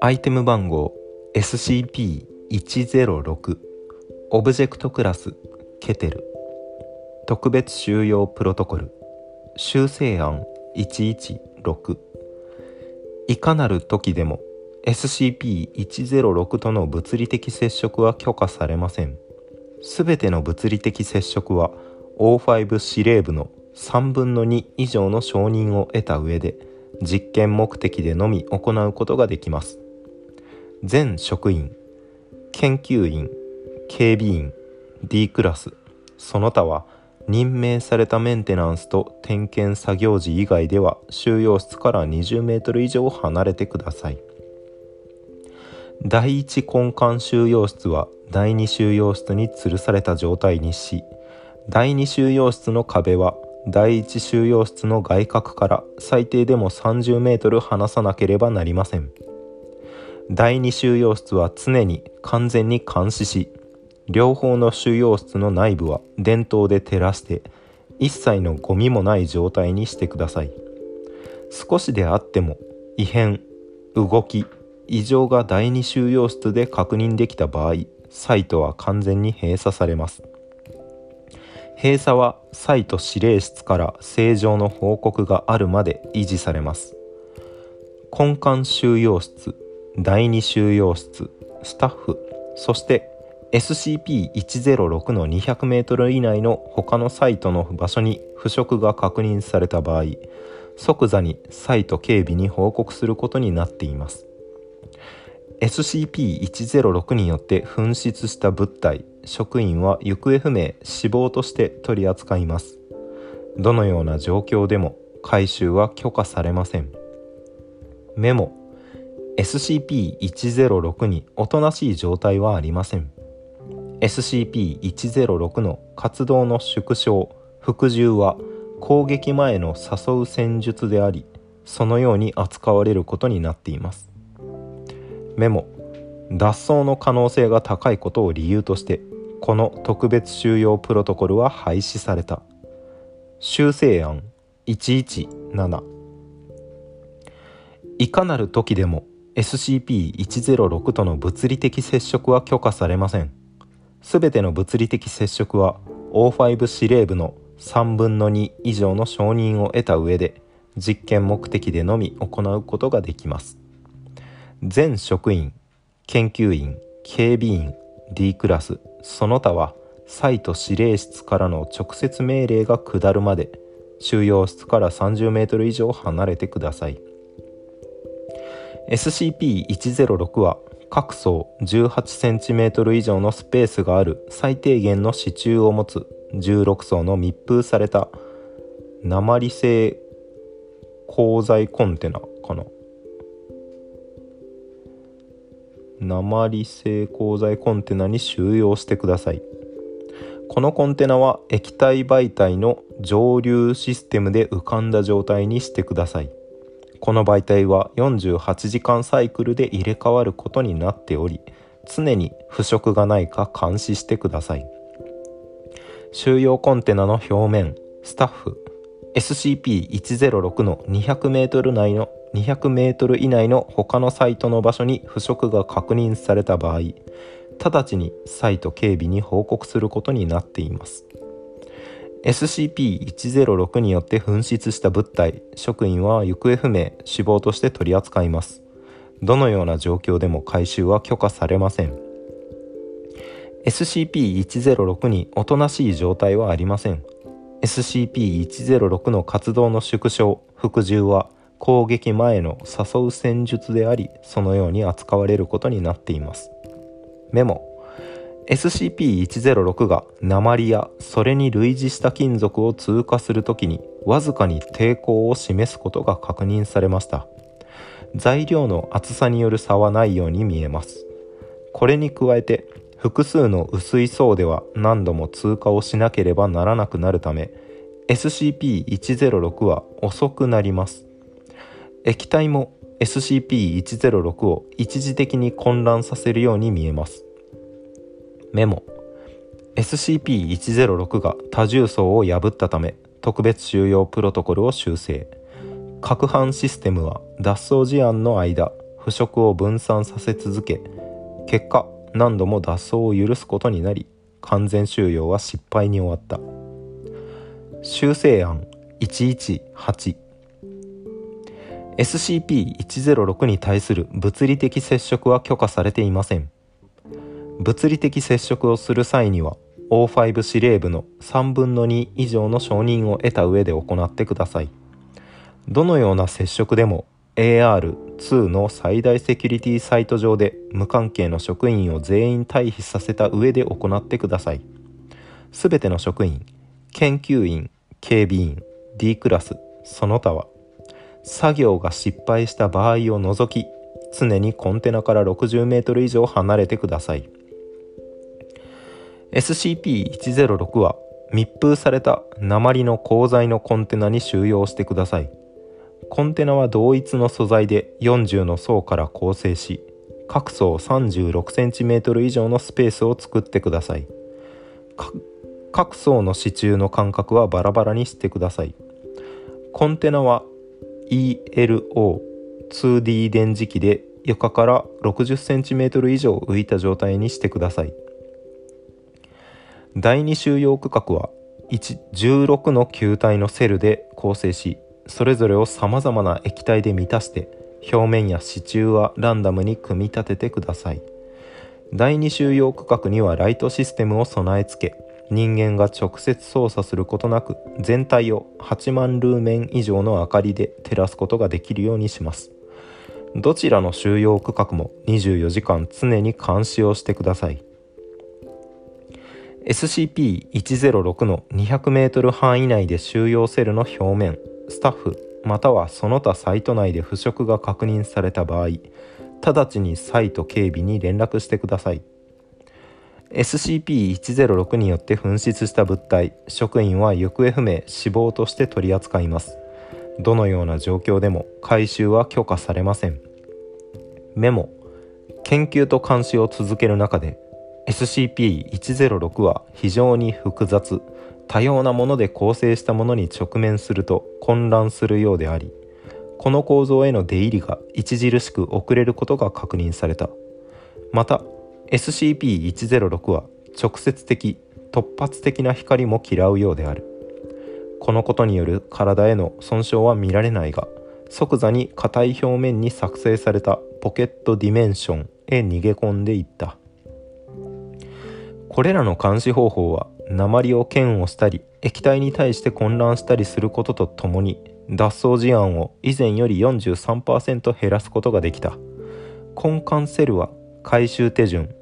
アイテム番号 SCP-106 オブジェクトクラスケテル特別収容プロトコル修正案116いかなる時でも SCP-106 との物理的接触は許可されません。すべての物理的接触は O5 司令部の3分の2以上の承認を得た上で実験目的でのみ行うことができます。全職員研究員警備員 D クラスその他は任命されたメンテナンスと点検作業時以外では収容室から20メートル以上離れてください。第一根幹収容室は第二収容室に吊るされた状態にし第二収容室の壁は第一収容室の外角から最低でも30メートル離さなければなりません。第二収容室は常に完全に監視し両方の収容室の内部は電灯で照らして一切のゴミもない状態にしてください。少しであっても異変動き異常が第二収容室で確認できた場合サイトは完全に閉鎖されます。閉鎖はサイト指令室から正常の報告があるまで維持されます。根幹収容室第二収容室スタッフそして SCP-106 の 200m 以内の他のサイトの場所に腐食が確認された場合即座にサイト警備に報告することになっています。SCP-106 によって紛失した物体職員は行方不明死亡として取り扱います。どのような状況でも回収は許可されません。メモ。SCP-106 におとなしい状態はありません。SCP-106 の活動の縮小服従は攻撃前の誘う戦術でありそのように扱われることになっています。メモ。脱走の可能性が高いことを理由としてこの特別収容プロトコルは廃止された。修正案。117いかなる時でも SCP-106 との物理的接触は許可されません。すべての物理的接触は O5 司令部の3分の2以上の承認を得た上で実験目的でのみ行うことができます。全職員研究員警備員 D クラスその他はサイト指令室からの直接命令が下るまで収容室から30メートル以上離れてください。SCP-106 は各層18センチメートル以上のスペースがある最低限の支柱を持つ16層の密封された鉛製鋼材コンテナかな。鉛製鋼材コンテナに収容してください。このコンテナは液体媒体の蒸留システムで浮かんだ状態にしてください。この媒体は48時間サイクルで入れ替わることになっており常に腐食がないか監視してください。収容コンテナの表面スタッフ SCP-106 の 200m 内の200メートル以内の他のサイトの場所に腐食が確認された場合直ちにサイト警備に報告することになっています。SCP-106 によって紛失した物体職員は行方不明死亡として取り扱います。どのような状況でも回収は許可されません。SCP-106 におとなしい状態はありません。SCP-106 の活動の縮小服従は攻撃前の誘う戦術でありそのように扱われることになっています。メモ。SCP-106 が鉛やそれに類似した金属を通過するときにわずかに抵抗を示すことが確認されました。材料の厚さによる差はないように見えます。これに加えて複数の薄い層では何度も通過をしなければならなくなるため SCP-106 は遅くなります。液体も SCP-106 を一時的に混乱させるように見えます。メモ。SCP-106 が多重層を破ったため特別収容プロトコルを修正。攪拌システムは脱走事案の間腐食を分散させ続け結果何度も脱走を許すことになり完全収容は失敗に終わった。修正案118 SCP-106 に対する物理的接触は許可されていません。物理的接触をする際には O5 司令部の3分の2以上の承認を得た上で行ってください。どのような接触でも AR2 の最大セキュリティサイト上で無関係の職員を全員退避させた上で行ってください。すべての職員研究員警備員 D クラスその他は作業が失敗した場合を除き常にコンテナから60メートル以上離れてください。SCP-106 は密封された鉛の鋼材のコンテナに収容してください。コンテナは同一の素材で40の層から構成し各層 36cm 以上のスペースを作ってください。各層の支柱の間隔はバラバラにしてください。コンテナは ELO2D 電磁気で床から 60cm 以上浮いた状態にしてください。第2収容区画は16の球体のセルで構成しそれぞれをさまざまな液体で満たして表面や支柱はランダムに組み立ててください。第2収容区画にはライトシステムを備え付け人間が直接操作することなく全体を8万ルーメン以上の明かりで照らすことができるようにします。どちらの収容区画も24時間常に監視をしてください。SCP-106 の 200m 範囲内で収容セルの表面スタッフまたはその他サイト内で腐食が確認された場合直ちにサイト警備に連絡してください。SCP-106 によって紛失した物体職員は行方不明死亡として取り扱います。どのような状況でも回収は許可されません。メモ。研究と監視を続ける中で SCP-106 は非常に複雑。多様なもので構成したものに直面すると混乱するようでありこの構造への出入りが著しく遅れることが確認された。また SCP-106 は直接的突発的な光も嫌うようである。このことによる体への損傷は見られないが即座に硬い表面に作成されたポケットディメンションへ逃げ込んでいった。これらの監視方法は鉛を嫌悪したり液体に対して混乱したりすることとともに脱走事案を以前より43%減らすことができた。根幹セルは回収手順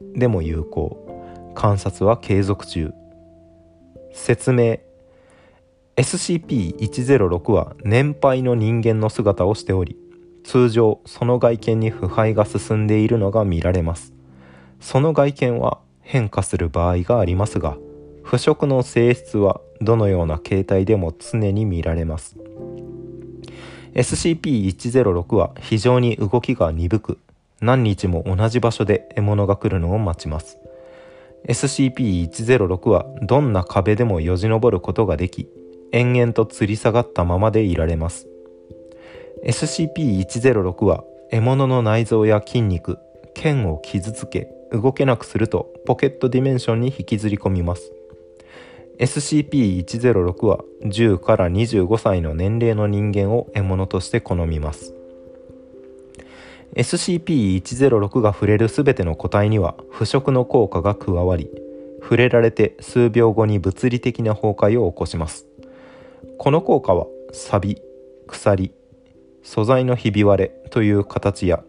でも有効。観察は継続中。説明。SCP-106 は年配の人間の姿をしており通常その外見に腐敗が進んでいるのが見られます。その外見は変化する場合がありますが腐食の性質はどのような形態でも常に見られます。SCP-106 は非常に動きが鈍く何日も同じ場所で獲物が来るのを待ちます。SCP-106 はどんな壁でもよじ登ることができ延々と吊り下がったままでいられます。SCP-106 は獲物の内臓や筋肉腱を傷つけ動けなくするとポケットディメンションに引きずり込みます。SCP-106 は10から25歳の年齢の人間を獲物として好みます。SCP-106 が触れる全ての個体には腐食の効果が加わり触れられて数秒後に物理的な崩壊を起こします。この効果は錆鎖素材のひび割れという形や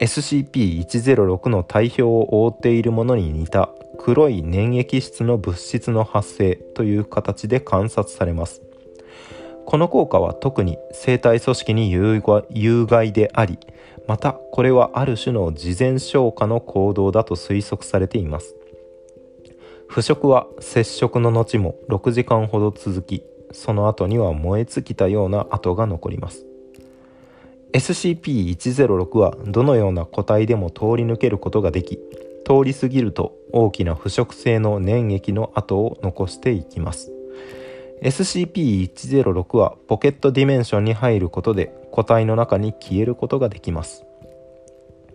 SCP-106 の体表を覆っているものに似た黒い粘液質の物質の発生という形で観察されます。この効果は特に生体組織に有害でありまたこれはある種の事前消化の行動だと推測されています。腐食は接触の後も6時間ほど続きその後には燃え尽きたような跡が残ります。SCP-106 はどのような個体でも通り抜けることができ通り過ぎると大きな腐食性の粘液の跡を残していきます。SCP-106 はポケットディメンションに入ることで個体の中に消えることができます。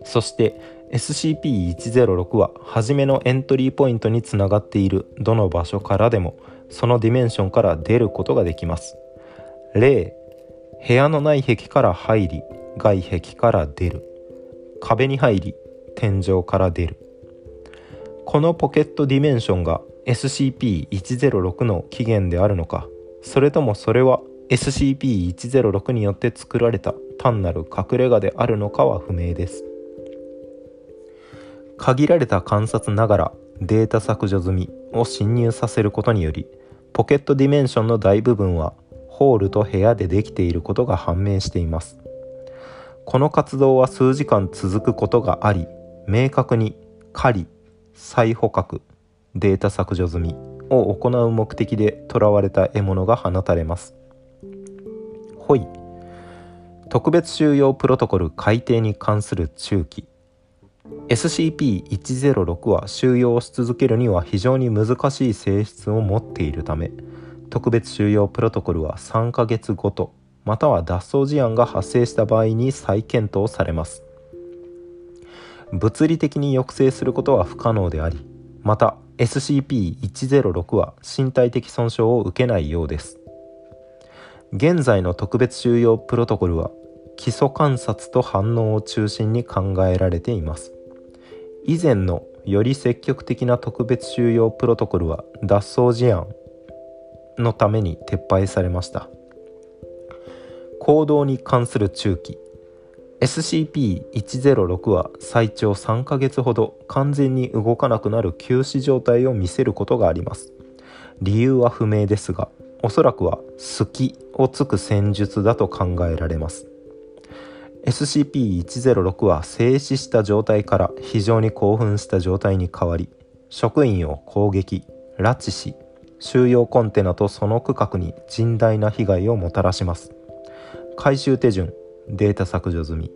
そして SCP-106 は初めのエントリーポイントにつながっているどの場所からでもそのディメンションから出ることができます。例部屋の内壁から入り外壁から出る。壁に入り天井から出る。このポケットディメンションが SCP-106 の起源であるのか。それともそれは SCP-106 によって作られた単なる隠れ家であるのかは不明です。限られた観察ながらデータ削除済みを侵入させることによりポケットディメンションの大部分はホールと部屋でできていることが判明しています。この活動は数時間続くことがあり明確に狩り再捕獲データ削除済みを行う目的で囚われた獲物が放たれます。ホイ特別収容プロトコル改定に関する中期。SCP-106 は収容し続けるには非常に難しい性質を持っているため特別収容プロトコルは3ヶ月ごとまたは脱走事案が発生した場合に再検討されます。物理的に抑制することは不可能でありまた SCP-106 は身体的損傷を受けないようです。現在の特別収容プロトコルは基礎観察と反応を中心に考えられています。以前のより積極的な特別収容プロトコルは脱走事案のために撤廃されました。行動に関する中期 SCP-106 は最長3ヶ月ほど完全に動かなくなる休止状態を見せることがあります。理由は不明ですがおそらくは「好き」をつく戦術だと考えられます。SCP-106 は静止した状態から非常に興奮した状態に変わり職員を攻撃拉致し収容コンテナとその区画に甚大な被害をもたらします。回収手順データ削除済み。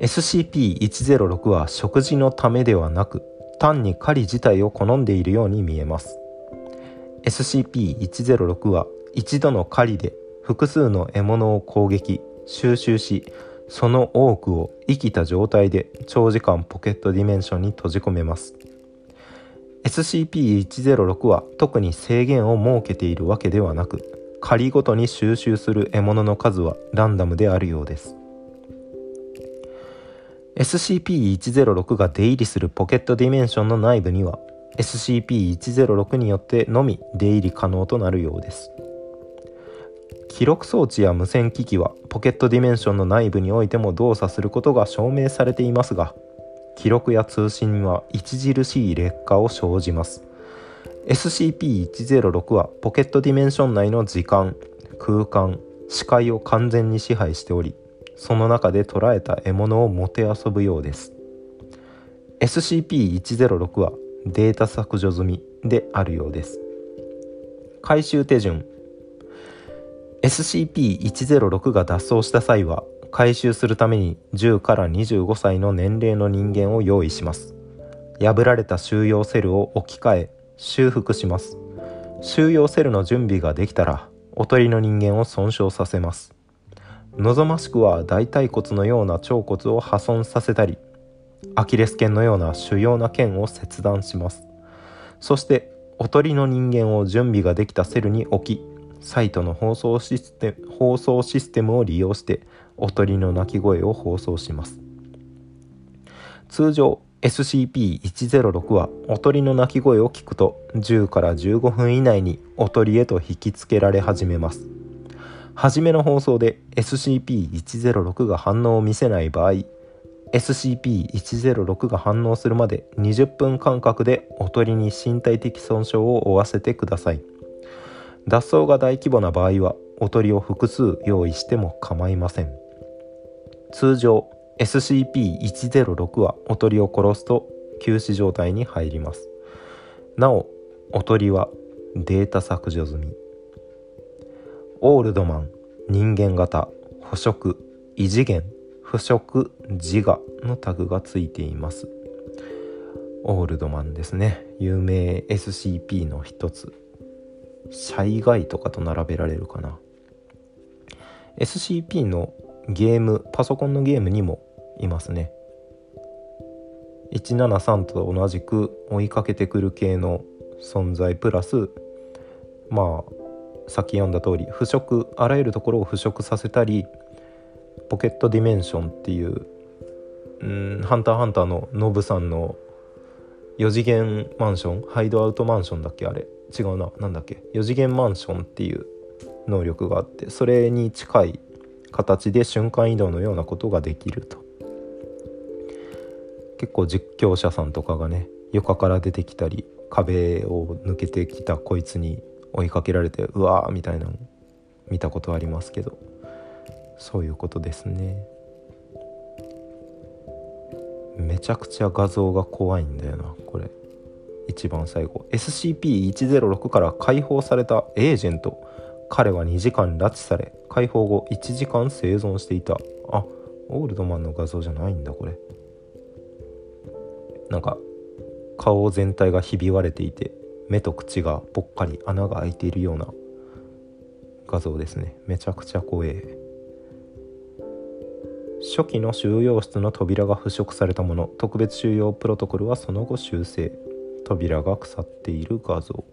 SCP-106 は食事のためではなく単に狩り自体を好んでいるように見えます。SCP-106 は一度の狩りで複数の獲物を攻撃収集しその多くを生きた状態で長時間ポケットディメンションに閉じ込めます。SCP-106 は特に制限を設けているわけではなく狩りごとに収集する獲物の数はランダムであるようです。SCP-106 が出入りする pocket dimension の内部には SCP-106 によってのみ出入り可能となるようです。記録装置や無線機器は pocket dimension の内部においても動作することが証明されていますが記録や通信には著しい劣化を生じます。SCP-106 はポケットディメンション内の時間空間視界を完全に支配しておりその中で捉えた獲物をもてあそぶようです。SCP-106 はデータ削除済みであるようです。回収手順。SCP-106 が脱走した際は回収するために10から25歳の年齢の人間を用意します。破られた収容セルを置き換え修復します。収容セルの準備ができたらおとりの人間を損傷させます。望ましくは大腿骨のような腸骨を破損させたりアキレス腱のような主要な腱を切断します。そしておとりの人間を準備ができたセルに置きサイトの放送システム放送システムを利用しておとりの鳴き声を放送します。通常 SCP-106 はおとりの鳴き声を聞くと10から15分以内におとりへと引きつけられ始めます。初めの放送で SCP-106 が反応を見せない場合 SCP-106 が反応するまで20分間隔でおとりに身体的損傷を負わせてください。脱走が大規模な場合はおとりを複数用意しても構いません。通常 SCP-106 はおとりを殺すと休止状態に入ります。なおおとりはデータ削除済み。オールドマン人間型捕食異次元腐食自我のタグがついています。オールドマンですね。有名 SCP の一つ。Shy Guy とかと並べられるかな。SCP のゲームパソコンのゲームにもいますね。173と同じく追いかけてくる系の存在プラスまあさっき読んだ通り腐食あらゆるところを腐食させたり pocket dimension っていううんハンターハンターのノブさんの4次元マンションハイドアウトマンションだっけあれ。違うな。何だっけ。4次元マンションっていう能力があってそれに近い形で瞬間移動のようなことができると。結構実況者さんとかがね床から出てきたり壁を抜けてきたこいつに追いかけられてうわーみたいなの見たことありますけどそういうことですね。めちゃくちゃ画像が怖いんだよなこれ。一番最後。SCP-106 から解放されたエージェント。彼は2時間拉致され解放後1時間生存していた。あオールドマンの画像じゃないんだこれ。なんか顔全体がひび割れていて目と口がぽっかり穴が開いているような画像ですね。めちゃくちゃ怖え。初期の収容室の扉が腐食されたもの特別収容プロトコルはその後修正。扉が腐っている画像。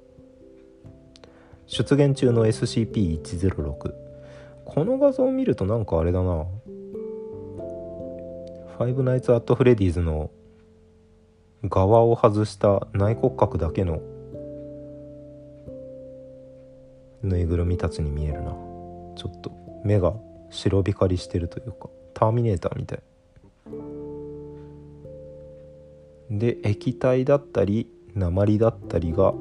出現中の SCP-106 この画像を見るとなんかあれだな。ファイブナイツ・アット・フレディーズの側を外した内骨格だけのぬいぐるみたちに見えるな。ちょっと目が白光りしてるというかターミネーターみたい。で液体だったり鉛だったりが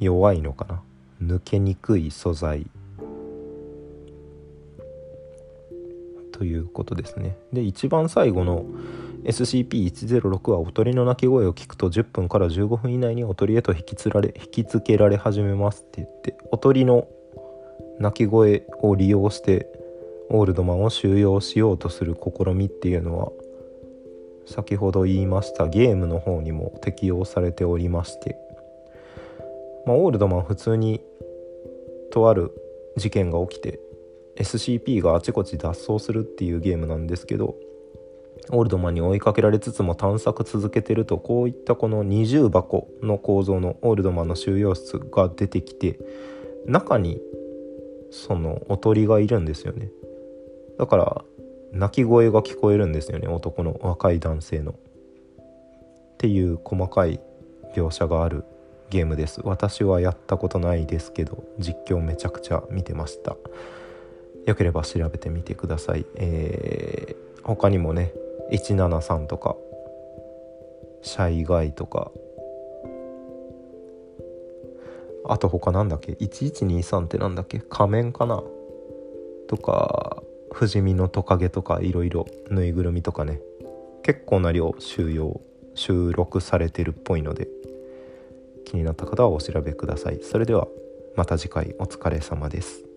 弱いのかな。抜けにくい素材。ということですね。で一番最後の SCP-106 はおとりの鳴き声を聞くと10分から15分以内におとりへと引きつられ引きつけられ始めますって言っておとりの鳴き声を利用してオールドマンを収容しようとする試みっていうのは先ほど言いましたゲームの方にも適用されておりまして、まあ、オールドマン普通にとある事件が起きて SCP があちこち脱走するっていうゲームなんですけどオールドマンに追いかけられつつも探索続けてるとこういったこの二重箱の構造のオールドマンの収容室が出てきて中にそのおとりがいるんですよね。だから泣き声が聞こえるんですよね男の若い男性の。っていう細かい描写があるゲームです。私はやったことないですけど実況めちゃくちゃ見てました。よければ調べてみてください。えー、他にもね173とかシャイガイとか。あと他なんだっけ？1123ってなんだっけ？仮面かな？とか不死身のトカゲとかいろいろぬいぐるみとかね。結構な量収容収録されてるっぽいので気になった方はお調べください。それではまた次回お疲れ様です。